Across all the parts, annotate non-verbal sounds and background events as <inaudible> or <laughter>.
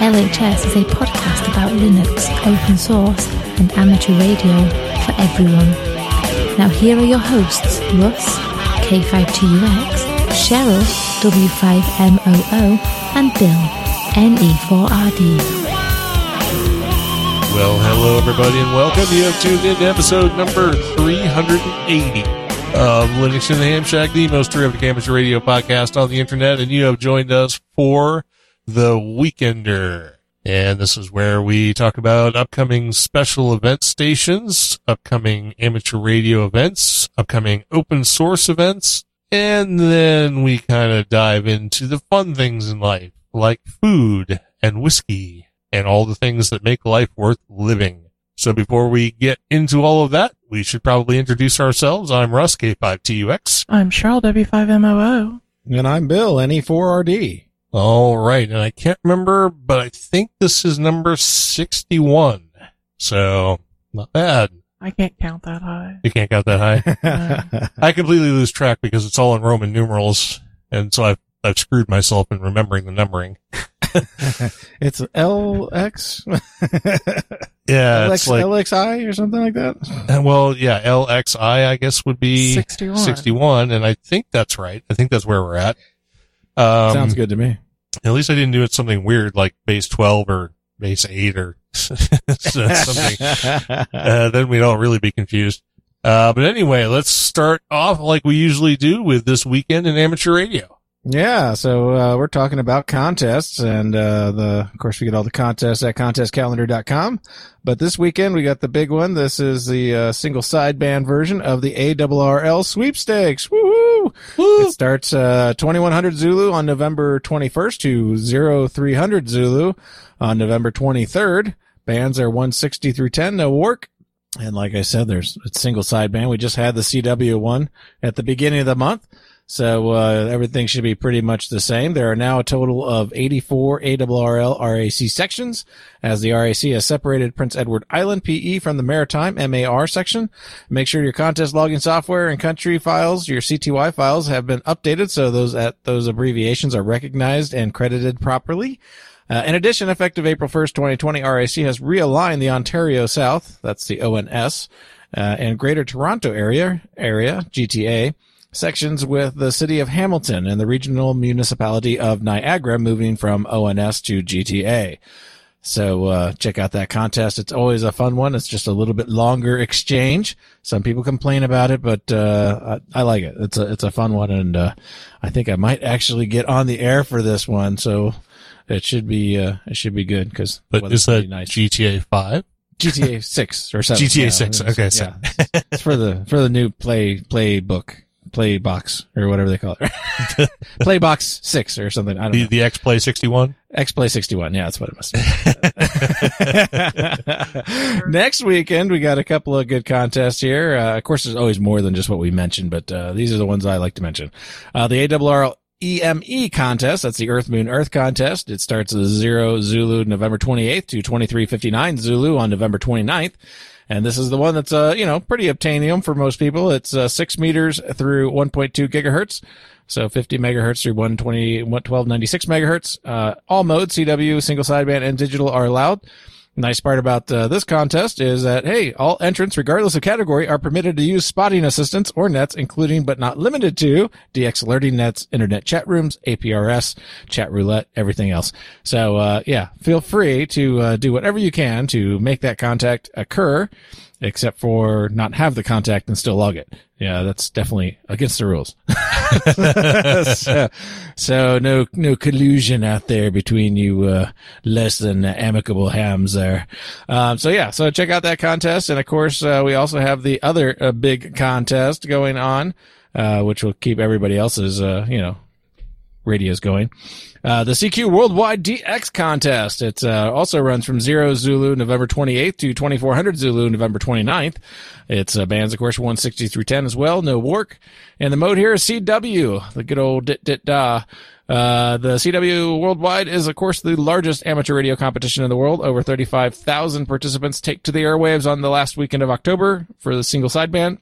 LHS is a podcast about Linux, open source, and amateur radio for everyone. Now, here are your hosts Russ, K5TUX, Cheryl, W5MOO, and Bill, NE4RD. Well, hello everybody, and welcome. You have tuned in to episode number 380 of Linux in the Ham Shack, the most terrific amateur radio podcast on the internet, and you have joined us for the Weekender. And this is where we talk about upcoming special event stations, upcoming amateur radio events, upcoming open source events, and then we kind of dive into the fun things in life, like food and whiskey and all the things that make life worth living. So before we get into all of that, we should probably introduce ourselves. I'm Russ, K5TUX. I'm Cheryl W5MOO. And I'm Bill, E NE4RD. All right. And I can't remember, but I think this is number 61. So not bad. I can't count that high. You can't count that high. <laughs> <laughs> I completely lose track because it's all in Roman numerals. And so I've, I've screwed myself in remembering the numbering. <laughs> it's LX? Yeah. LX, it's like, LXI or something like that? Uh, Well, yeah, LXI, I guess, would be 61. 61, and I think that's right. I think that's where we're at. Um, Sounds good to me. At least I didn't do it something weird like base 12 or base 8 or <laughs> something. <laughs> Uh, then we'd all really be confused. Uh, but anyway, let's start off like we usually do with this weekend in amateur radio. Yeah, so uh, we're talking about contests, and uh, the of course we get all the contests at contestcalendar.com. But this weekend we got the big one. This is the uh, single sideband version of the ARRL sweepstakes. Woohoo! It starts uh, 2100 Zulu on November 21st to 0300 Zulu on November 23rd. Bands are 160 through 10, no work. And like I said, there's a single sideband. We just had the CW one at the beginning of the month. So uh, everything should be pretty much the same. There are now a total of 84 ARRL RAC sections, as the RAC has separated Prince Edward Island PE from the Maritime MAR section. Make sure your contest logging software and country files, your CTY files, have been updated so those at those abbreviations are recognized and credited properly. Uh, in addition, effective April 1st, 2020, RAC has realigned the Ontario South, that's the ONS, uh, and Greater Toronto area, area, GTA, sections with the city of Hamilton and the regional municipality of Niagara moving from ONS to GTA. So, uh, check out that contest. It's always a fun one. It's just a little bit longer exchange. Some people complain about it, but, uh, I, I like it. It's a, it's a fun one. And, uh, I think I might actually get on the air for this one. So it should be, uh, it should be good because But is that GTA 5? GTA six or seven. <laughs> GTA 6, okay, so- yeah. it's for the for the new play play book play box or whatever they call it. <laughs> play box six or something. I don't The, know. the X Play 61? X Play sixty one. Yeah, that's what it must be. <laughs> Next weekend we got a couple of good contests here. Uh, of course, there's always more than just what we mentioned, but uh, these are the ones I like to mention. Uh, the ARRL EME contest. That's the Earth Moon Earth contest. It starts at zero Zulu November 28th to 2359 Zulu on November 29th. And this is the one that's, uh, you know, pretty obtainium for most people. It's, uh, six meters through 1.2 gigahertz. So 50 megahertz through 120, 1296 megahertz. Uh, all modes, CW, single sideband and digital are allowed. Nice part about uh, this contest is that, hey, all entrants, regardless of category, are permitted to use spotting assistance or nets, including but not limited to DX alerting nets, internet chat rooms, APRS, chat roulette, everything else. So, uh, yeah, feel free to uh, do whatever you can to make that contact occur, except for not have the contact and still log it. Yeah, that's definitely against the rules. <laughs> so, so no no collusion out there between you uh, less than amicable hams there. Um, so yeah, so check out that contest, and of course uh, we also have the other uh, big contest going on, uh, which will keep everybody else's uh, you know radios going. Uh, the CQ Worldwide DX contest. It uh, also runs from 0 Zulu November 28th to 2400 Zulu November 29th. It's uh, bands, of course, 160 through 10 as well. No work. And the mode here is CW, the good old dit dit da. Uh, the CW Worldwide is, of course, the largest amateur radio competition in the world. Over 35,000 participants take to the airwaves on the last weekend of October for the single sideband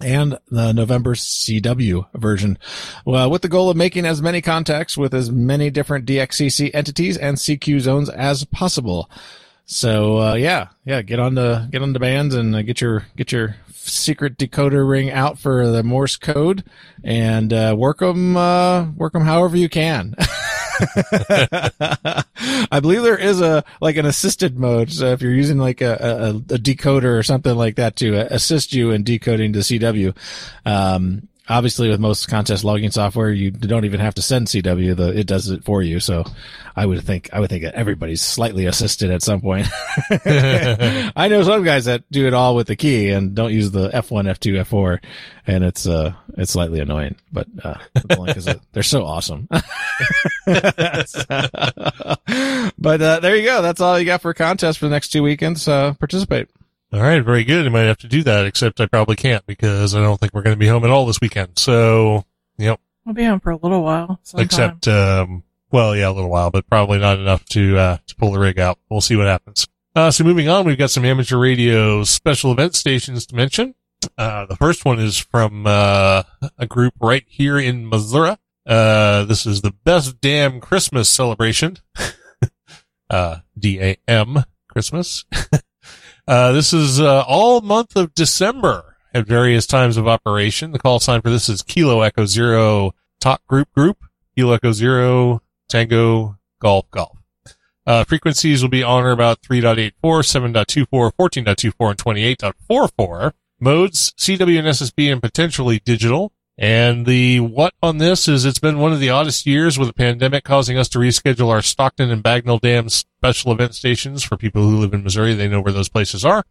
and the November CW version, well, with the goal of making as many contacts with as many different DXCC entities and CQ zones as possible. So uh, yeah, yeah, get on the get on the bands and uh, get your get your secret decoder ring out for the Morse code and uh, work them uh, work them however you can. <laughs> <laughs> I believe there is a like an assisted mode. So if you're using like a, a, a decoder or something like that to assist you in decoding the CW, um, obviously with most contest logging software, you don't even have to send CW. The it does it for you. So I would think I would think that everybody's slightly assisted at some point. <laughs> <laughs> I know some guys that do it all with the key and don't use the F1, F2, F4, and it's uh it's slightly annoying. But uh, they're so awesome. <laughs> but uh, there you go. That's all you got for contest for the next two weekends. Uh, participate. All right, very good. I might have to do that, except I probably can't because I don't think we're going to be home at all this weekend. So, yep. We'll be home for a little while. Sometime. Except, um, well, yeah, a little while, but probably not enough to uh, to pull the rig out. We'll see what happens. Uh, so moving on, we've got some amateur radio special event stations to mention. Uh, the first one is from uh, a group right here in Missouri. Uh, this is the best damn Christmas celebration. <laughs> uh, D A M Christmas. <laughs> Uh, this is uh, all month of December at various times of operation. The call sign for this is Kilo Echo Zero Talk Group Group, Kilo Echo Zero Tango Golf Golf. Uh, frequencies will be on or about 3.84, 7.24, 14.24, and 28.44. Modes, CW and SSB and potentially digital. And the what on this is it's been one of the oddest years with the pandemic causing us to reschedule our Stockton and Bagnell Dam special event stations for people who live in Missouri. They know where those places are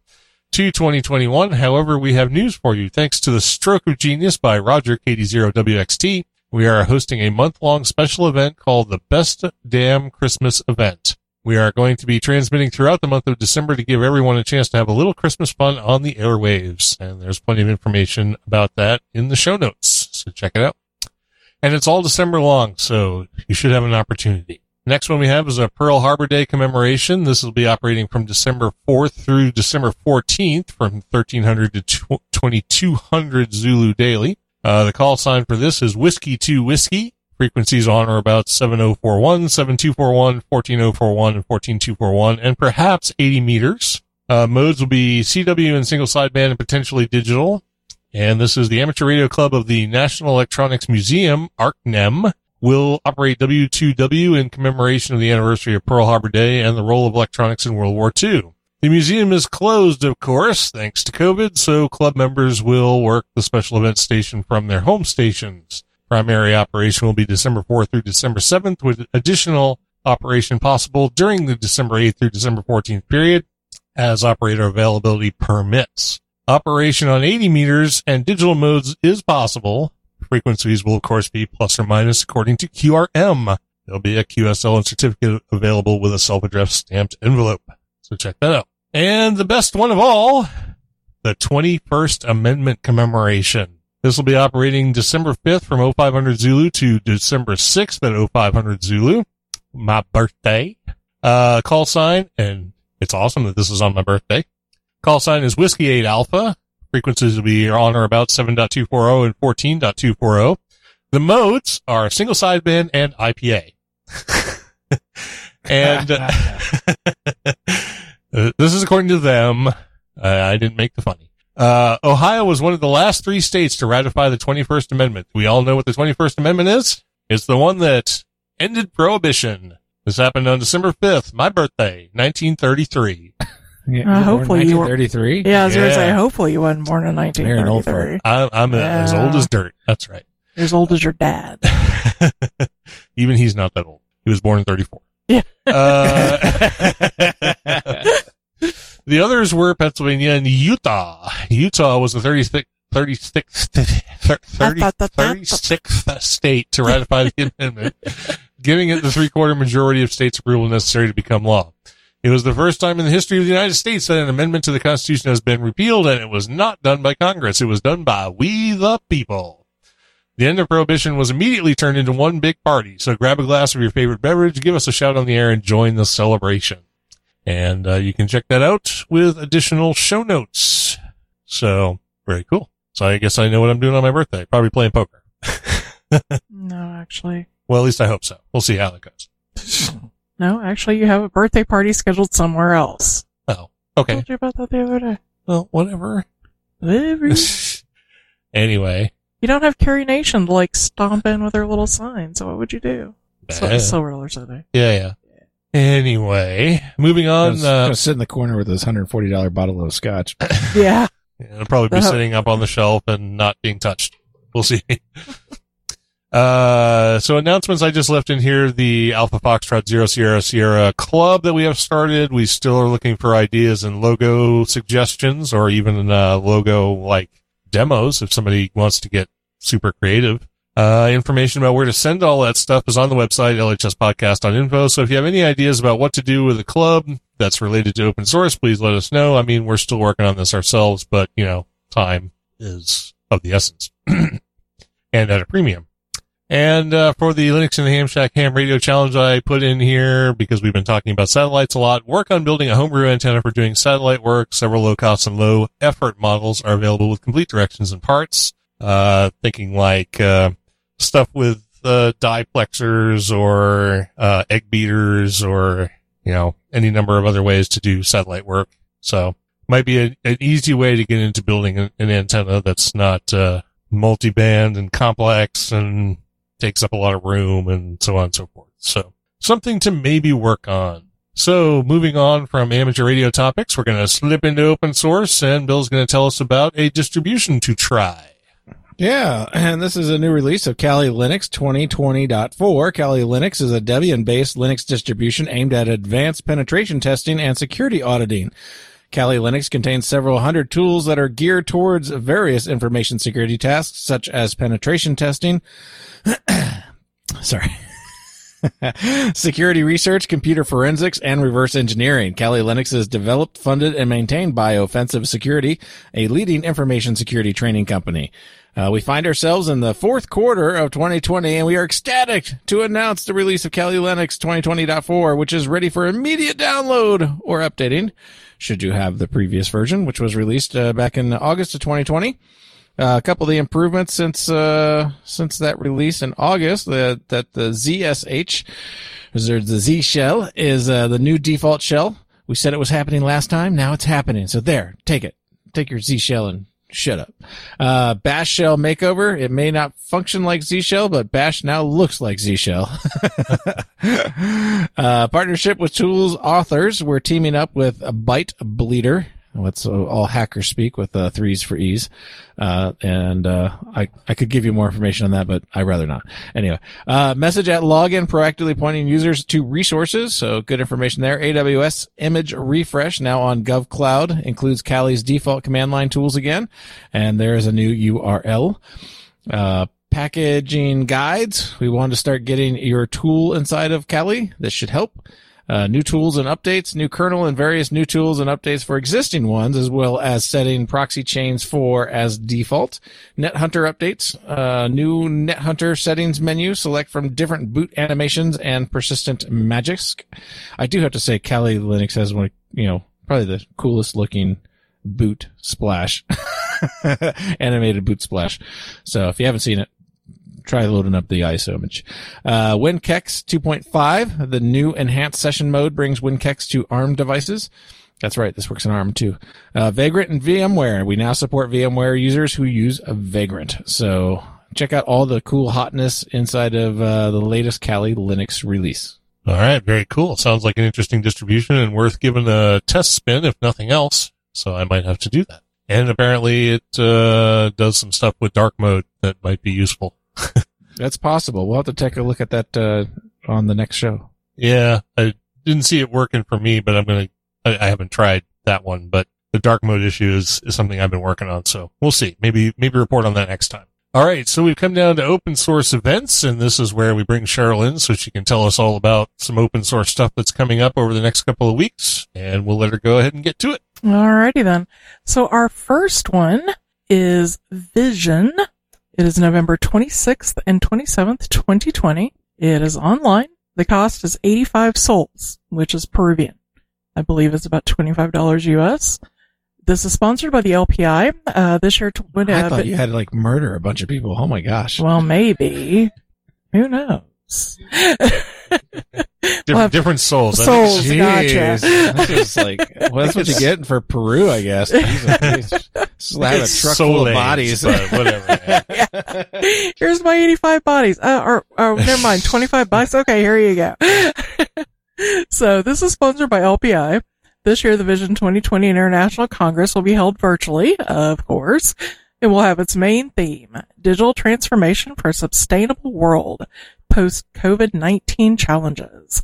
to 2021. However, we have news for you. Thanks to the stroke of genius by Roger KD0WXT, we are hosting a month long special event called the Best Damn Christmas Event. We are going to be transmitting throughout the month of December to give everyone a chance to have a little Christmas fun on the airwaves. And there's plenty of information about that in the show notes. So check it out. And it's all December long, so you should have an opportunity. Next one we have is a Pearl Harbor Day commemoration. This will be operating from December 4th through December 14th from 1300 to 2200 Zulu daily. Uh, the call sign for this is Whiskey 2 Whiskey. Frequencies on or about 7041, 7241, 14041, and 14241, and perhaps 80 meters. Uh, modes will be CW and single sideband and potentially digital. And this is the Amateur Radio Club of the National Electronics Museum, ARCNEM, will operate W2W in commemoration of the anniversary of Pearl Harbor Day and the role of electronics in World War II. The museum is closed, of course, thanks to COVID, so club members will work the special event station from their home stations. Primary operation will be December 4th through December 7th with additional operation possible during the December 8th through December 14th period as operator availability permits. Operation on 80 meters and digital modes is possible. Frequencies will of course be plus or minus according to QRM. There'll be a QSL and certificate available with a self-addressed stamped envelope. So check that out. And the best one of all, the 21st Amendment commemoration. This will be operating December 5th from 0500 Zulu to December 6th at 0500 Zulu. My birthday. Uh, call sign, and it's awesome that this is on my birthday. Call sign is Whiskey 8 Alpha. Frequencies will be on or about 7.240 and 14.240. The modes are single sideband and IPA. <laughs> and uh, <laughs> this is according to them. Uh, I didn't make the funny. Uh, Ohio was one of the last three states to ratify the 21st Amendment. We all know what the 21st Amendment is. It's the one that ended prohibition. This happened on December 5th, my birthday, 1933. <laughs> Uh, hopefully you were- 1933. Yeah, I was going to say, hopefully you weren't born in You're an old 1933. I, I'm uh, as old as dirt. That's right. As old as your dad. <laughs> Even he's not that old. He was born in 34. Yeah. Uh, <laughs> the others were Pennsylvania and Utah. Utah was the 30th, 36th, 36th state to ratify the <laughs> amendment, giving it the three quarter majority of states' approval necessary to become law. It was the first time in the history of the United States that an amendment to the Constitution has been repealed, and it was not done by Congress. It was done by we the people. The end of prohibition was immediately turned into one big party. So grab a glass of your favorite beverage, give us a shout on the air, and join the celebration. And uh, you can check that out with additional show notes. So very cool. So I guess I know what I'm doing on my birthday. Probably playing poker. <laughs> no, actually. Well, at least I hope so. We'll see how it goes. <laughs> no, actually, you have a birthday party scheduled somewhere else. Oh, okay. I told you about that the other day. Well, whatever. Whatever. <laughs> anyway. You don't have Carrie Nation to like stomp in with her little sign, so what would you do? So, silver dollars are? Yeah, yeah. Anyway, moving on. Gonna, uh, gonna sit in the corner with this hundred forty dollar bottle of scotch. <laughs> yeah. yeah. It'll probably be sitting up on the shelf and not being touched. We'll see. <laughs> uh, so announcements I just left in here, the Alpha Foxtrot Zero Sierra Sierra Club that we have started. We still are looking for ideas and logo suggestions or even, uh, logo like demos if somebody wants to get super creative. Uh, information about where to send all that stuff is on the website, lhspodcast.info. So if you have any ideas about what to do with a club that's related to open source, please let us know. I mean, we're still working on this ourselves, but you know, time is of the essence <clears throat> and at a premium. And, uh, for the Linux and the Ham Shack Ham Radio Challenge I put in here because we've been talking about satellites a lot. Work on building a homebrew antenna for doing satellite work. Several low cost and low effort models are available with complete directions and parts. Uh, thinking like, uh, stuff with uh, diplexers or uh, egg beaters or you know any number of other ways to do satellite work. So might be a, an easy way to get into building an, an antenna that's not uh, multi-band and complex and takes up a lot of room and so on and so forth. So something to maybe work on. So moving on from amateur radio topics, we're going to slip into open source and Bill's going to tell us about a distribution to try. Yeah, <clears throat> and this is a new release of Kali Linux 2020.4. Kali Linux is a Debian-based Linux distribution aimed at advanced penetration testing and security auditing. Kali Linux contains several hundred tools that are geared towards various information security tasks, such as penetration testing. <clears throat> Sorry. <laughs> security research, computer forensics, and reverse engineering. Kali Linux is developed, funded, and maintained by Offensive Security, a leading information security training company. Uh, we find ourselves in the fourth quarter of 2020 and we are ecstatic to announce the release of Kali Linux 2020.4, which is ready for immediate download or updating should you have the previous version, which was released uh, back in August of 2020. Uh, a couple of the improvements since uh, since that release in August, that that the ZSH, the Z shell, is uh, the new default shell. We said it was happening last time. Now it's happening. So there, take it. Take your Z shell and Shut up. Uh, Bash Shell makeover. It may not function like Z Shell, but Bash now looks like Z Shell. <laughs> uh, partnership with tools authors. We're teaming up with a byt3bl33d3r What's all hacker speak with uh, threes for ease. Uh, and, uh, I, I could give you more information on that, but I'd rather not. Anyway, uh, message at login proactively pointing users to resources. So good information there. AWS image refresh now on GovCloud includes Kali's default command line tools again. And there is a new URL. Uh, packaging guides. We want to start getting your tool inside of Kali. This should help uh, new tools and updates, new kernel and various new tools and updates for existing ones, as well as setting proxy chains for as default. NetHunter updates, uh, new NetHunter settings menu, select from different boot animations and persistent Magisk. I do have to say, Kali Linux has one, you know, probably the coolest looking boot splash, <laughs> animated boot splash. So if you haven't seen it, try loading up the ISO image. Uh, WinKEX 2.5, the new enhanced session mode brings WinKEX to ARM devices. That's right. This works in ARM too. Uh, Vagrant and VMware. We now support VMware users who use Vagrant. So check out all the cool hotness inside of uh, the latest Kali Linux release. All right. Very cool. Sounds like an interesting distribution and worth giving a test spin, if nothing else. So I might have to do that. And apparently it uh, does some stuff with dark mode that might be useful. <laughs> That's possible. We'll have to take a look at that uh, on the next show. Yeah, I didn't see it working for me, but I'm gonna. I, I haven't tried that one, but the dark mode issue is, is something I've been working on. So we'll see. Maybe, maybe report on that next time. All right. So we've come down to open source events and this is where we bring Cheryl in so she can tell us all about some open source stuff that's coming up over the next couple of weeks and we'll let her go ahead and get to it. All righty then. So our first one is Vision. It is November 26th and 27th, 2020. It is online. The cost is 85 sols, which is Peruvian. I believe it's about $25 US. This is sponsored by the LPI. Uh, this year, uh, I thought you had to like murder a bunch of people. Oh my gosh. Well, maybe. Who knows? <laughs> different, well, different souls. Souls, Jeez. gotcha. This is like, <laughs> well, that's what you're getting for Peru, I guess. Just have a truck full of bodies. But whatever. yeah. <laughs> <laughs> Here's my 85 bodies. Uh, or, or, never mind, 25 bucks. Okay, here you go. so this is sponsored by LPI. This year, the Vision 2020 International Congress will be held virtually, of course. It will have its main theme, digital transformation for a sustainable world, post-COVID-19 challenges.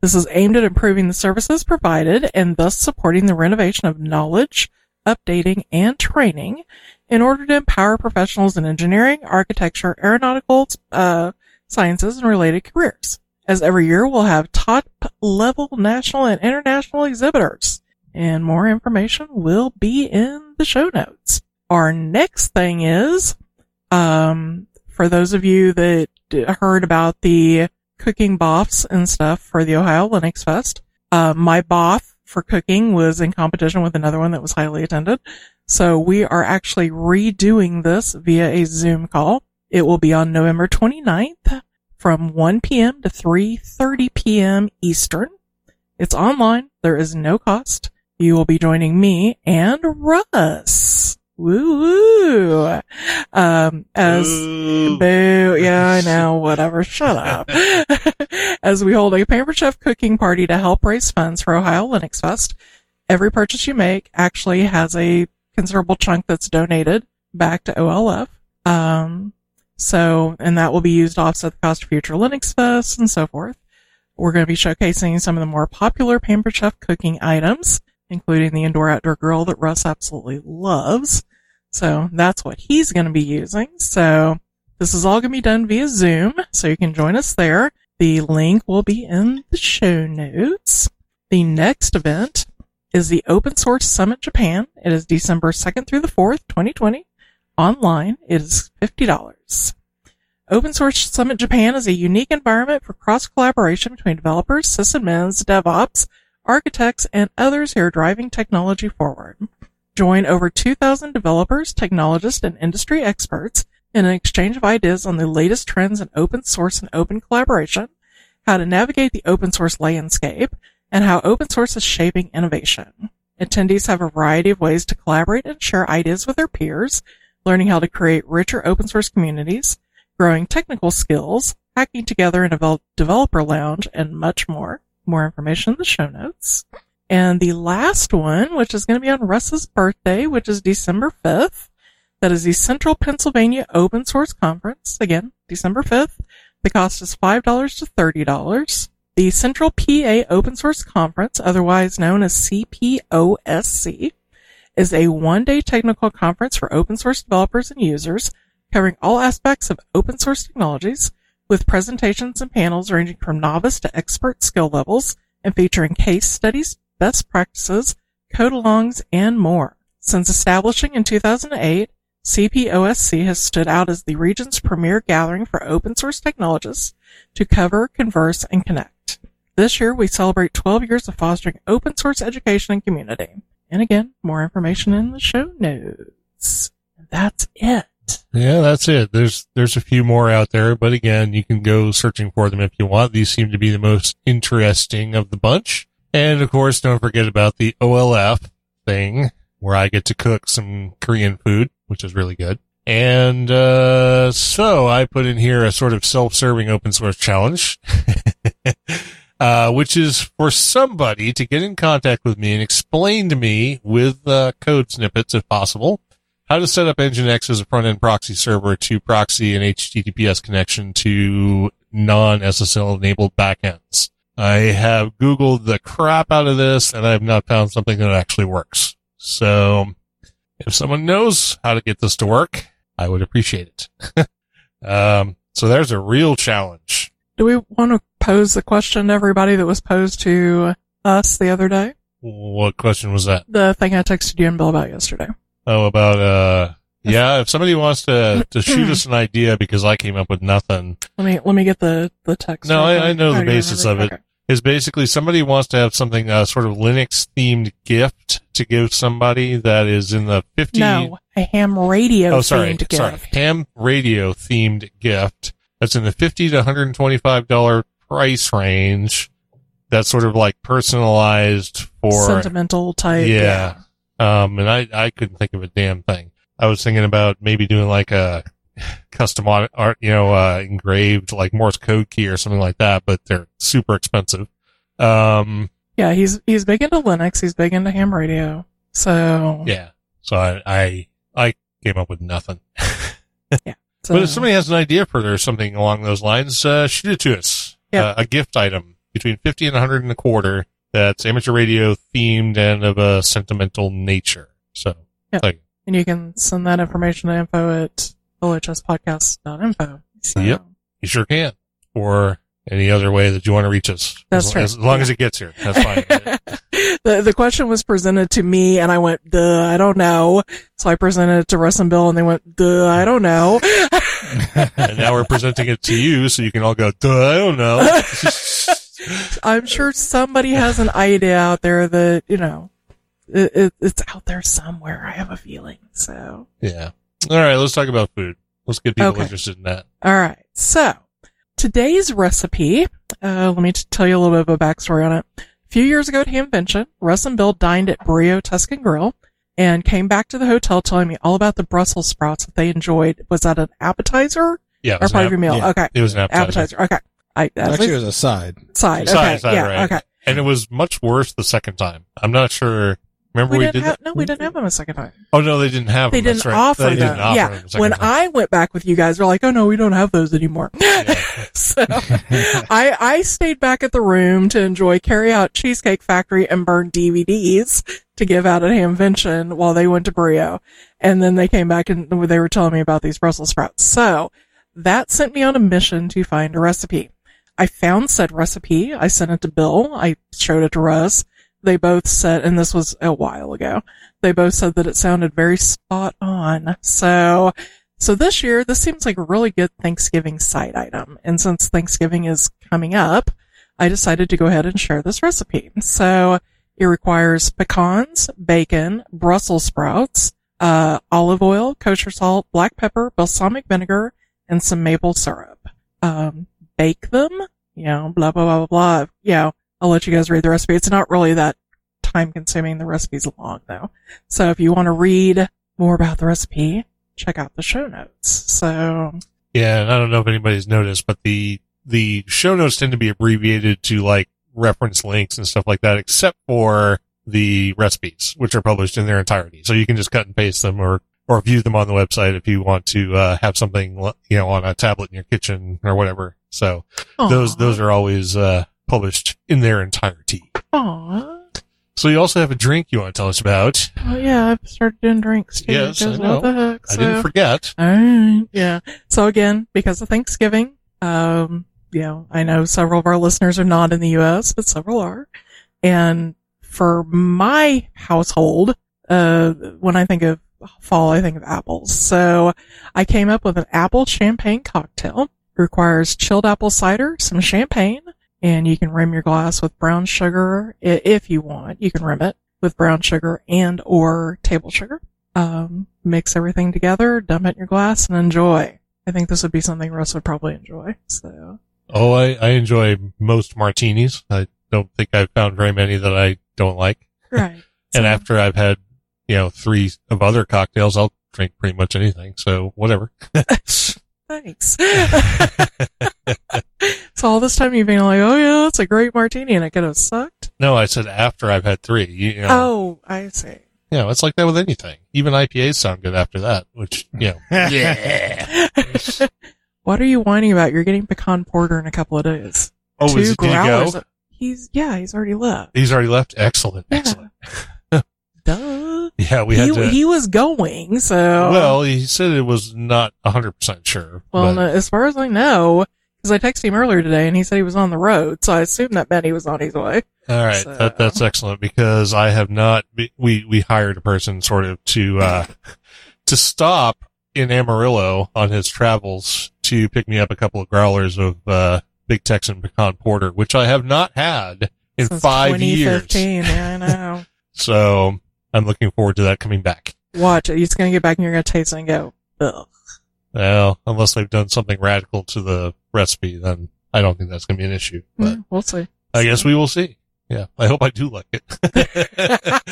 This is aimed at improving the services provided and thus supporting the renovation of knowledge, updating, and training in order to empower professionals in engineering, architecture, aeronautical uh, sciences, and related careers. As every year, we'll have top level national and international exhibitors. And more information will be in the show notes. Our next thing is, um, for those of you that heard about the cooking boffs and stuff for the Ohio Linux Fest, uh, my boff for cooking was in competition with another one that was highly attended. So we are actually redoing this via a Zoom call. It will be on November 29th from 1 p.m. to 3.30 p.m. Eastern. It's online. There is no cost. You will be joining me and Russ. Woo woo. Um, as, boo. boo. Yeah, I know. Whatever. Shut up. <laughs> as we hold a Pampered Chef cooking party to help raise funds for Ohio Linux Fest. Every purchase you make actually has a considerable chunk that's donated back to OLF. Um, so, and that will be used to offset the cost of future Linux Fest and so forth. We're going to be showcasing some of the more popular Pampered Chef cooking items, including the indoor outdoor grill that Russ absolutely loves. So that's what he's going to be using. So this is all going to be done via Zoom, so you can join us there. The link will be in the show notes. The next event is the Open Source Summit Japan. It is December 2nd through the 4th, 2020. Online, it is $50. Open Source Summit Japan is a unique environment for cross collaboration between developers, sysadmins, DevOps, architects, and others who are driving technology forward. Join over 2,000 developers, technologists, and industry experts in an exchange of ideas on the latest trends in open source and open collaboration, how to navigate the open source landscape, and how open source is shaping innovation. Attendees have a variety of ways to collaborate and share ideas with their peers, learning how to create richer open source communities, growing technical skills, hacking together in a developer lounge, and much more. More information in the show notes. And the last one, which is going to be on Russ's birthday, which is December 5th. That is the Central Pennsylvania Open Source Conference. Again, December 5th. The cost is $5 to $30. The Central PA Open Source Conference, otherwise known as CPOSC, is a one-day technical conference for open source developers and users covering all aspects of open source technologies with presentations and panels ranging from novice to expert skill levels and featuring case studies, best practices, code-alongs, and more. Since establishing in 2008, CPOSC has stood out as the region's premier gathering for open source technologists to cover, converse, and connect. This year, we celebrate 12 years of fostering open source education and community. And again, more information in the show notes. That's it. Yeah, that's it. There's there's a few more out there, but again, you can go searching for them if you want. These seem to be the most interesting of the bunch. And of course, don't forget about the OLF thing where I get to cook some Korean food, which is really good. And uh, so I put in here a sort of self-serving open source challenge. <laughs> uh, which is for somebody to get in contact with me and explain to me with uh, code snippets, if possible, how to set up Nginx as a front end proxy server to proxy an HTTPS connection to non SSL enabled backends. I have Googled the crap out of this and I have not found something that actually works. So if someone knows how to get this to work, I would appreciate it. <laughs> um, so there's a real challenge. Do we want to pose the question to everybody that was posed to us the other day? What question was that? The thing I texted you and Bill about yesterday. Oh, about, uh, yeah, if somebody wants to, to shoot us an idea because I came up with nothing, Let me let me get the the text. No, real I- I know the Oh, you basis of it. Okay. is basically somebody wants to have something, uh, sort of Linux themed gift to give somebody that is in the 50, No, a ham radio oh, sorry, themed sorry, ham radio themed gift that's in the 50 to $125 price range. That's sort of like personalized for, Sentimental type. yeah. Um, and I, I couldn't think of a damn thing. I was thinking about maybe doing like a <laughs> custom art, you know, uh, engraved like Morse code key or something like that, but they're super expensive. Um, Yeah, he's he's big into Linux. He's big into ham radio. So yeah. So I, I, I came up with nothing. <laughs> so, But if somebody has an idea for or something along those lines, uh, shoot it to us. Yeah. Uh, a gift item between 50 and 100 and a quarter that's amateur radio themed and of a sentimental nature. So, Yeah. like, and you can send that information to info at lhspodcast.info. So, Yep. you sure can. Or any other way that you want to reach us. That's as, true. As long as it gets here. That's fine. <laughs> the the question was presented to me and I went, duh, I don't know. So I presented it to Russ and Bill and they went, duh, I don't know. <laughs> and now we're presenting it to you so you can all go, duh, I don't know. <laughs> I'm sure somebody has an idea out there that, you know, it, it, it's out there somewhere. I have a feeling. So, yeah. All right. Let's talk about food. Let's get people Okay. interested in that. all right. So today's recipe, uh, let me tell you a little bit of a backstory on it. A few years ago at Hamvention, Russ and Bill dined at Brio Tuscan Grill and came back to the hotel telling me all about the Brussels sprouts that they enjoyed. Was that an appetizer Yeah. It or part an, of your meal? yeah, Okay. it was an appetizer. Appetizer. Okay. I, at Actually, it was a side. side. Okay. Side, side, yeah. right. Okay. And it was much worse the second time. I'm not sure. Remember We, we, didn't did have, that? no, we didn't have them a second time. Oh no, they didn't have They them. didn't right. offer they them. Didn't offer yeah. them the When time. I went back with you guys, they're like, oh no, we don't have those anymore. <laughs> Yeah. <laughs> so I, I stayed back at the room to enjoy carry out Cheesecake Factory and burn DVDs to give out at Hamvention while they went to Brio. And then they came back and they were telling me about these Brussels sprouts. So that sent me on a mission to find a recipe. I found said recipe. I sent it to Bill. I showed it to Russ. They both said, and this was a while ago, they both said that it sounded very spot on. So, so this year, this seems like a really good Thanksgiving side item. And since Thanksgiving is coming up, I decided to go ahead and share this recipe. So it requires pecans, bacon, Brussels sprouts, uh, olive oil, kosher salt, black pepper, balsamic vinegar, and some maple syrup. Um, bake them, you know, blah, blah, blah, blah, blah. You know, I'll let you guys read the recipe. It's not really that time consuming. The recipe's long though. So if you want to read more about the recipe, check out the show notes. So Yeah, and I don't know if anybody's noticed, but the the show notes tend to be abbreviated to like reference links and stuff like that, except for the recipes, which are published in their entirety. So you can just cut and paste them or or view them on the website if you want to uh, have something you know on a tablet in your kitchen or whatever. So those those are always uh, published in their entirety. Aw. So you also have a drink you want to tell us about. Oh yeah, I've started doing drinks too. Yes, I know. Heck? I didn't forget. Alright, yeah. So again, because of Thanksgiving, um, you know, I know several of our listeners are not in the U.S., but several are. And for my household, uh, when I think of fall, I think of apples. So I came up with an apple champagne cocktail. It requires chilled apple cider, some champagne, and you can rim your glass with brown sugar if you want. You can rim it with brown sugar and or table sugar. Um, mix everything together, dump it in your glass, and enjoy. I think this would be something Russ would probably enjoy. So, Oh, I, I enjoy most martinis. I don't think I've found very many that I don't like. right. <laughs> And So- after I've had, you know, three of other cocktails, I'll drink pretty much anything. So whatever. <laughs> <laughs> Thanks. So all this time you've been like, oh yeah, that's a great martini, and it could have sucked. No, I said after I've had three. You, you know, Oh, I see. you know, it's like that with anything. Even IPAs sound good after that, which, you know, <laughs> yeah. <laughs> what are you whining about? You're getting pecan porter in a couple of days. Oh, Two is did he go? He's yeah, he's already left. He's already left. Excellent. Yeah. Excellent. <laughs> Duh. Yeah, we had he, to. he was going, so. well, he said it was not 100% sure. Well, but- no, as far as I know, because I texted him earlier today and he said he was on the road, so I assumed that meant he was on his way. All right, So- that, that's excellent because I have not. We we hired a person sort of to uh, <laughs> to stop in Amarillo on his travels to pick me up a couple of growlers of uh, Big Texan Pecan Porter, which I have not had in Since five years. yeah, I know. <laughs> So I'm looking forward to that coming back. Watch it. You're gonna get back and you're gonna taste it and go, ugh. Well, unless they've done something radical to the recipe, then I don't think that's going to be an issue. But Mm, we'll see. I guess we will see. Yeah, I hope I do like it. <laughs>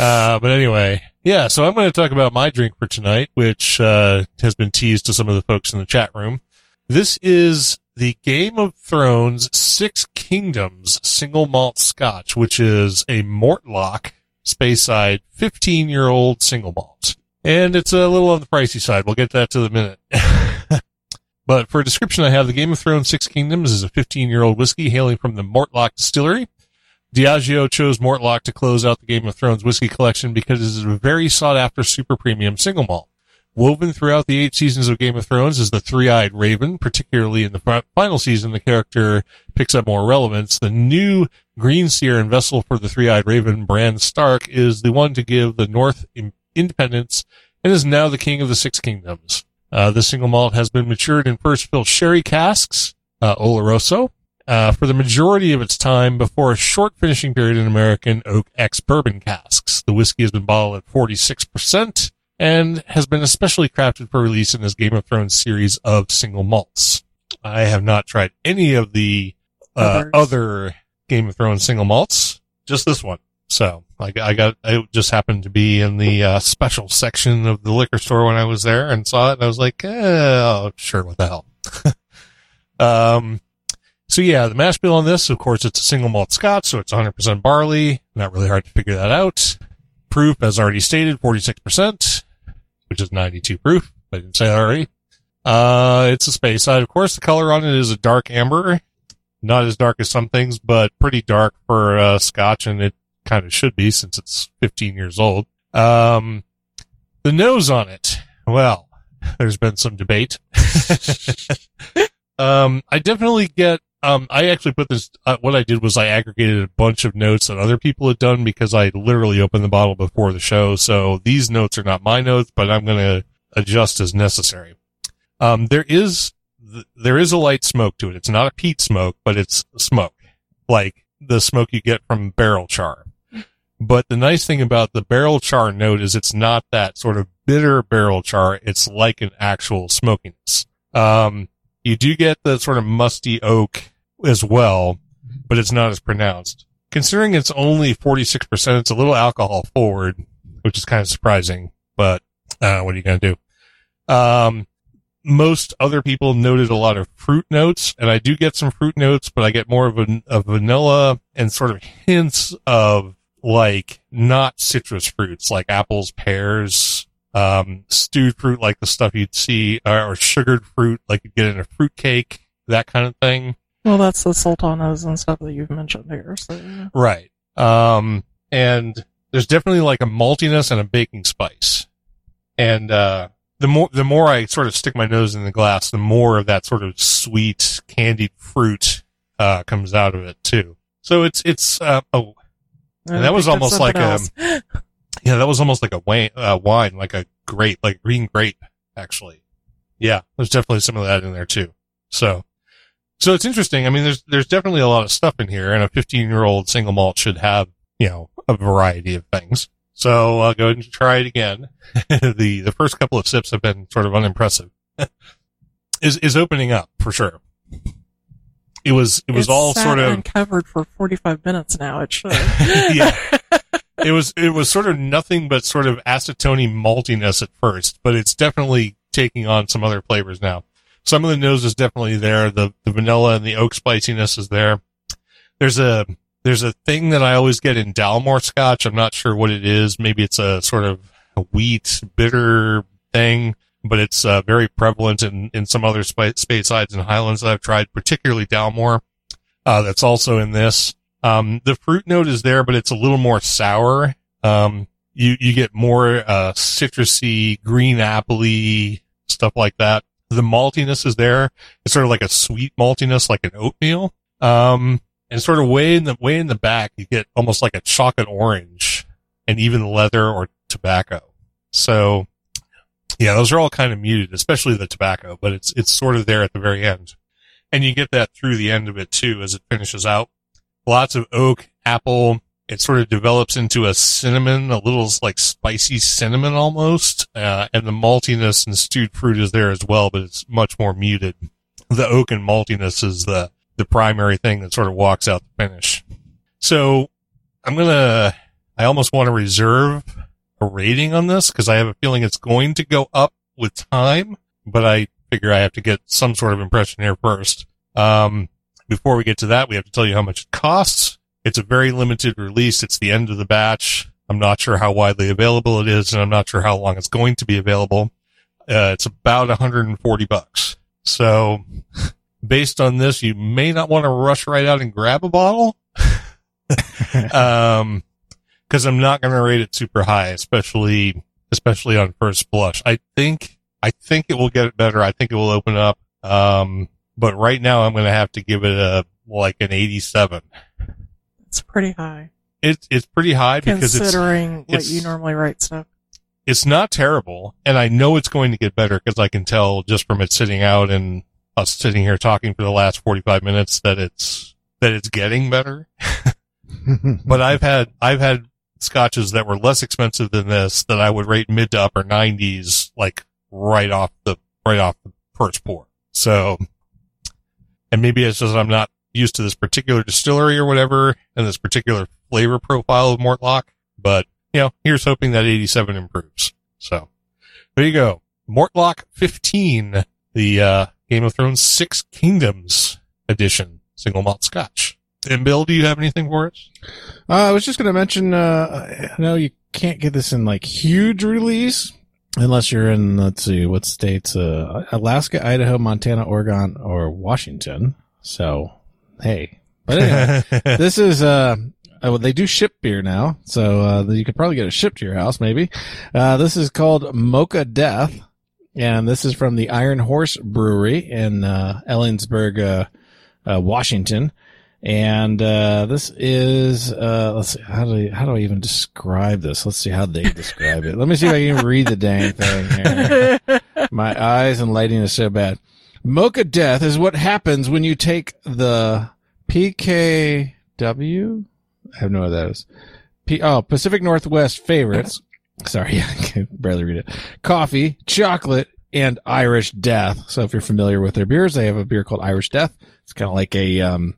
uh, but anyway, yeah, so I'm going to talk about my drink for tonight, which, uh, has been teased to some of the folks in the chat room. This is the Game of Thrones Six Kingdoms single malt scotch, which is a Mortlach Speyside 15 year old single malt. And it's a little on the pricey side. We'll get that to the minute. <laughs> But for a description I have, the Game of Thrones Six Kingdoms is a 15 year old whiskey hailing from the Mortlach distillery. Diageo chose Mortlach to close out the Game of Thrones whiskey collection because it is a very sought after super premium single malt. Woven throughout the eight seasons of Game of Thrones is the three-eyed raven, particularly in the final season, the character picks up more relevance. The new green seer and vessel for the three-eyed raven, Bran Stark, is the one to give the North independence and is now the king of the Six Kingdoms. Uh, this single malt has been matured in first fill sherry casks, uh, Oloroso, uh, for the majority of its time before a short finishing period in American oak ex bourbon casks. The whiskey has been bottled at 46% and has been especially crafted for release in this Game of Thrones series of single malts. I have not tried any of the, uh, other Game of Thrones single malts, just this one. So I, I got, I just happened to be in the uh, special section of the liquor store when I was there and saw it and I was like, eh, oh, sure, what the hell. <laughs> um, so yeah, the mash bill on this, of course, it's a single malt scotch, so it's 100% barley. Not really hard to figure that out. Proof, as already stated, 46%, which is 92 proof. I didn't say that already. Uh, it's a Speyside. Of course, the color on it is a dark amber. Not as dark as some things, but pretty dark for uh, scotch, and it kind of should be since it's 15 years old. Um, the nose on it. Well, there's been some debate. <laughs> um, I definitely get, um, I actually put this, uh, what I did was I aggregated a bunch of notes that other people had done because I literally opened the bottle before the show. So these notes are not my notes, but I'm going to adjust as necessary. Um, there is, th- there is a light smoke to it. It's not a peat smoke, but it's smoke. Like the smoke you get from barrel char. But the nice thing about the barrel char note is it's not that sort of bitter barrel char. It's like an actual smokiness. Um, you do get the sort of musty oak as well, but it's not as pronounced. Considering it's only 46%, it's a little alcohol forward, which is kind of surprising, but, uh, what are you going to do? Um, most other people noted a lot of fruit notes, and I do get some fruit notes, but I get more of a, of vanilla and sort of hints of like not citrus fruits like apples, pears, um, stewed fruit like the stuff you'd see, uh, or sugared fruit like you get in a fruit cake, that kind of thing. Well, that's the sultanas and stuff that you've mentioned here. So. Right. Um, and there's definitely like a maltiness and a baking spice. And, uh, the more, the more I sort of stick my nose in the glass, the more of that sort of sweet candied fruit, uh, comes out of it too. So it's, it's, uh, oh, I that was almost like something <gasps> a- yeah, that was almost like a wine, uh, wine, like a grape, like green grape, actually. Yeah, there's definitely some of that in there too. So, so it's interesting. I mean, there's, there's definitely a lot of stuff in here and a 15 year old single malt should have, you know, a variety of things. So I'll go ahead and try it again. <laughs> the, the first couple of sips have been sort of unimpressive. <laughs> is, is opening up for sure. It was, it was It's all sort of, uncovered for 45 minutes now. It should. <laughs> yeah. <laughs> It was it was sort of nothing but sort of acetone maltiness at first, but it's definitely taking on some other flavors now. Some of the nose is definitely there. The the vanilla and the oak spiciness is there. There's a there's a thing that I always get in Dalmore Scotch. I'm not sure what it is. Maybe it's a sort of a wheat bitter thing, but it's uh, very prevalent in in some other sp- Speysides and highlands that I've tried, particularly Dalmore. Uh, that's also in this. Um, the fruit note is there, but it's a little more sour. Um, you, you get more, uh, citrusy, green appley, stuff like that. The maltiness is there. It's sort of like a sweet maltiness, like an oatmeal. Um, and sort of way in the, way in the back, you get almost like a chocolate orange and even leather or tobacco. So yeah, those are all kind of muted, especially the tobacco, but it's, it's sort of there at the very end. And you get that through the end of it too as it finishes out. Lots of oak, apple. It sort of develops into a cinnamon, a little like spicy cinnamon almost. Uh, and the maltiness and stewed fruit is there as well, but it's much more muted. The oak and maltiness is the, the primary thing that sort of walks out the finish. So I'm to, I almost want to reserve a rating on this because I have a feeling it's going to go up with time, but I figure I have to get some sort of impression here first. Um, before we get to that, we have to tell you how much it costs. It's a very limited release. It's the end of the batch. I'm not sure how widely available it is, and I'm not sure how long it's going to be available. Uh, it's about 140 bucks. So <laughs> based on this, you may not want to rush right out and grab a bottle. <laughs> um, cause I'm not going to rate it super high, especially, especially on first blush. I think, I think it will get better. I think it will open up. Um, but right now I'm going to have to give it a, like an 87. It's pretty high It's, it's pretty high because it's, considering what it's- you normally write stuff. it's not terrible, and I know it's going to get better because I can tell just from it sitting out and us sitting here talking for the last 45 minutes that it's, that it's getting better. <laughs> But I've had, I've had scotches that were less expensive than this that I would rate mid to upper 90s, like right off the, right off the first pour. So, and maybe it's just I'm not used to this particular distillery or whatever and this particular flavor profile of Mortlach, but you know, here's hoping that 87 improves. So there you go. Mortlach 15, the, uh, Game of Thrones Six Kingdoms edition single malt scotch. And Bill, do you have anything for us? Uh, I was just going to mention, uh, I know you can't get this in like huge release unless you're in, let's see, what states, uh, Alaska, Idaho, Montana, Oregon, or Washington. So, hey, but anyway, <laughs> this is, uh, uh, well, they do ship beer now, so uh, you could probably get it shipped to your house, maybe. Uh, this is called Mocha Death, and this is from the Iron Horse Brewery in uh, Ellensburg, uh, uh, Washington. And uh, this is uh, let's see how do I, how do I even describe this? Let's see how they describe it. Let me see if I can read the dang thing here. <laughs> My eyes and lighting is so bad. Mocha Death is what happens when you take the PKW. I have no idea what that is. P- oh, Pacific Northwest favorites. Sorry, <laughs> I can barely read it. Coffee, chocolate, and Irish Death. So if you're familiar with their beers, they have a beer called Irish Death. It's kind of like a um,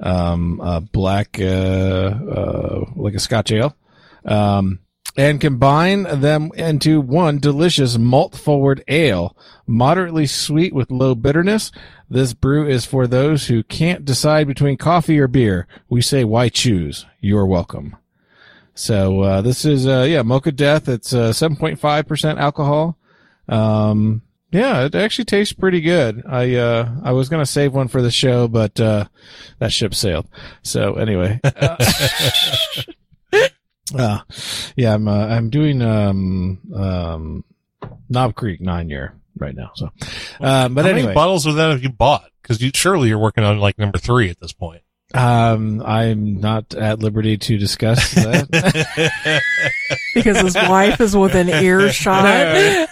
um, uh, black, uh, like a Scotch ale. Um, and combine them into one delicious malt forward ale, moderately sweet with low bitterness. This brew is for those who can't decide between coffee or beer. We say, why choose? You're welcome. So, uh, this is, uh, yeah, Mocha Death. It's, uh, 7.5% alcohol. Um, yeah, it actually tastes pretty good. I, uh, I was going to save one for the show, but, uh, that ship sailed. So anyway. <laughs> Uh, yeah, I'm, uh, I'm doing, um, um, Knob Creek nine year right now. So, uh, but How anyway. many bottles of that have you bought? Because you surely you're working on like number three at this point. Um, I'm not at liberty to discuss that. <laughs> because his wife is within earshot. <laughs>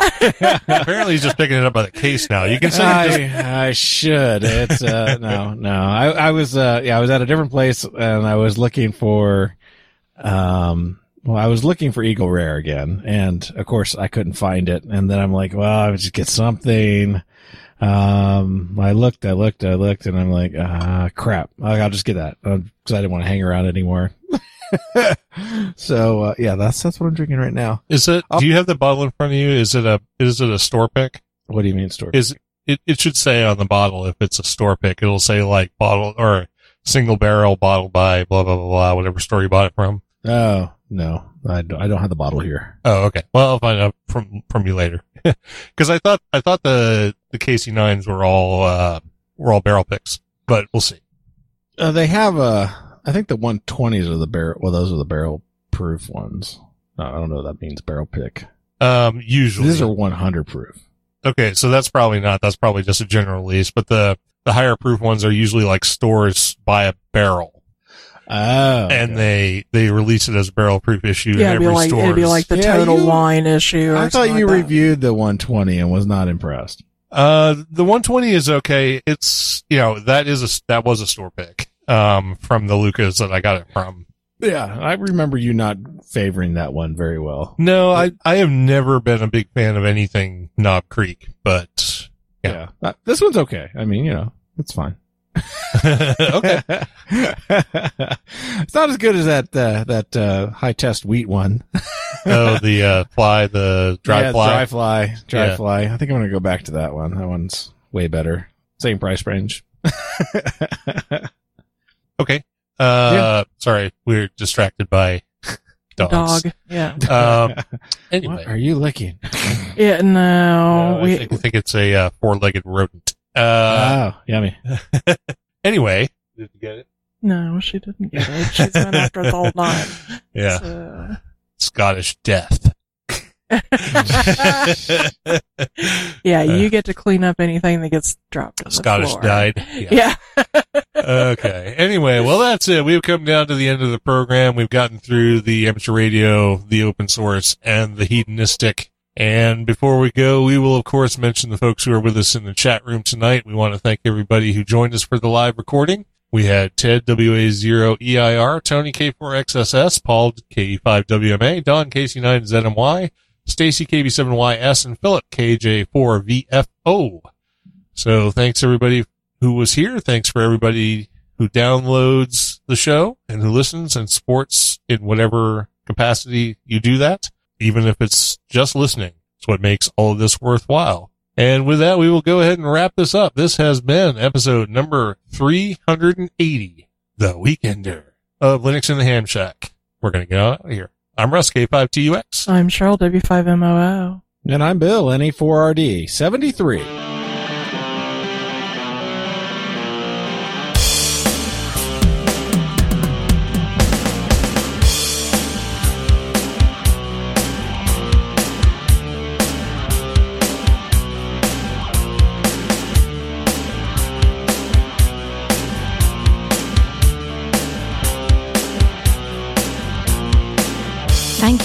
Apparently, he's just picking it up by the case now. You can say just I, I should. It's uh, no, no. I, I was uh, yeah, I was at a different place and I was looking for, um, well, I was looking for Eagle Rare again, and of course I couldn't find it. And then I'm like, well, I would just get something. Um, I looked, I looked, I looked, and I'm like, ah, crap. I'll just get that because I didn't want to hang around anymore. <laughs> so uh, yeah, that's that's what I'm drinking right now. is it? Do you have the bottle in front of you? Is it a is it a store pick? What do you mean store? Is it? It should say on the bottle if it's a store pick. It'll say like bottle or single barrel bottle by blah blah blah blah whatever store you bought it from. Oh no, I don't, I don't have the bottle here. Oh, okay. Well, I'll find out from from you later. <laughs> Because I thought I thought the the KC nines were all uh were all barrel picks, but we'll see. Uh, they have uh I think the 120s are the barrel. Well, those are the barrel proof ones. No, I don't know what that means. Barrel pick. Um, usually These are 100 proof. okay. So that's probably not. That's probably just a general release. But the the higher proof ones are usually like stores buy a barrel Oh. and they they release it as a barrel proof issue Yeah, in it'd be like store. it'd be like the Yeah, total you- wine issue. Or I thought you like that. reviewed the 120 and was not impressed. Uh, the 120 is okay. It's, you know, that is a, that was a store pick, um, from the Lucas that I got it from. Yeah, I remember you not favoring that one very well. No, I, I have never been a big fan of anything Knob Creek, but Yeah. Uh, this one's okay. I mean, you know, it's fine. <laughs> okay. <laughs> it's not as good as that uh, that uh, high test wheat one. <laughs> Oh, the, uh, fly, the dry Yeah, fly. dry fly, dry Yeah. fly. I think I'm gonna go back to that one. That one's way better. Same price range. Okay. Uh, sorry, we're distracted by dogs. dog. Yeah. Um, what anyway. are you licking? Yeah. No. Uh, I, think, I think it's a, uh, four-legged rodent. Uh, oh, yummy. <laughs> anyway. Did you get it? No, she didn't get it. She's been after the whole night. <laughs> Yeah. So. Scottish death. <laughs> yeah, you get to clean up anything that gets dropped on the Scottish floor. died. Yeah. okay. Anyway, well, that's it. We've come down to the end of the program. We've gotten through the amateur radio, the open source, and the hedonistic. And before we go, we will, of course, mention the folks who are with us in the chat room tonight. We want to thank everybody who joined us for the live recording. We had Ted WA0EIR, Tony K4XSS, Paul K5WMA, Don KC9ZMY, Stacy KB7YS, and Philip KJ4VFO. So thanks everybody who was here. Thanks for everybody who downloads the show and who listens and supports in whatever capacity you do that, even if it's just listening. It's what makes all of this worthwhile. And with that, we will go ahead and wrap this up. This has been episode number 380, The Weekender of Linux in the Ham Shack. We're going to get out of here. I'm Russ, K5TUX. I'm Cheryl, W5MOO. And I'm Bill, N4RD73.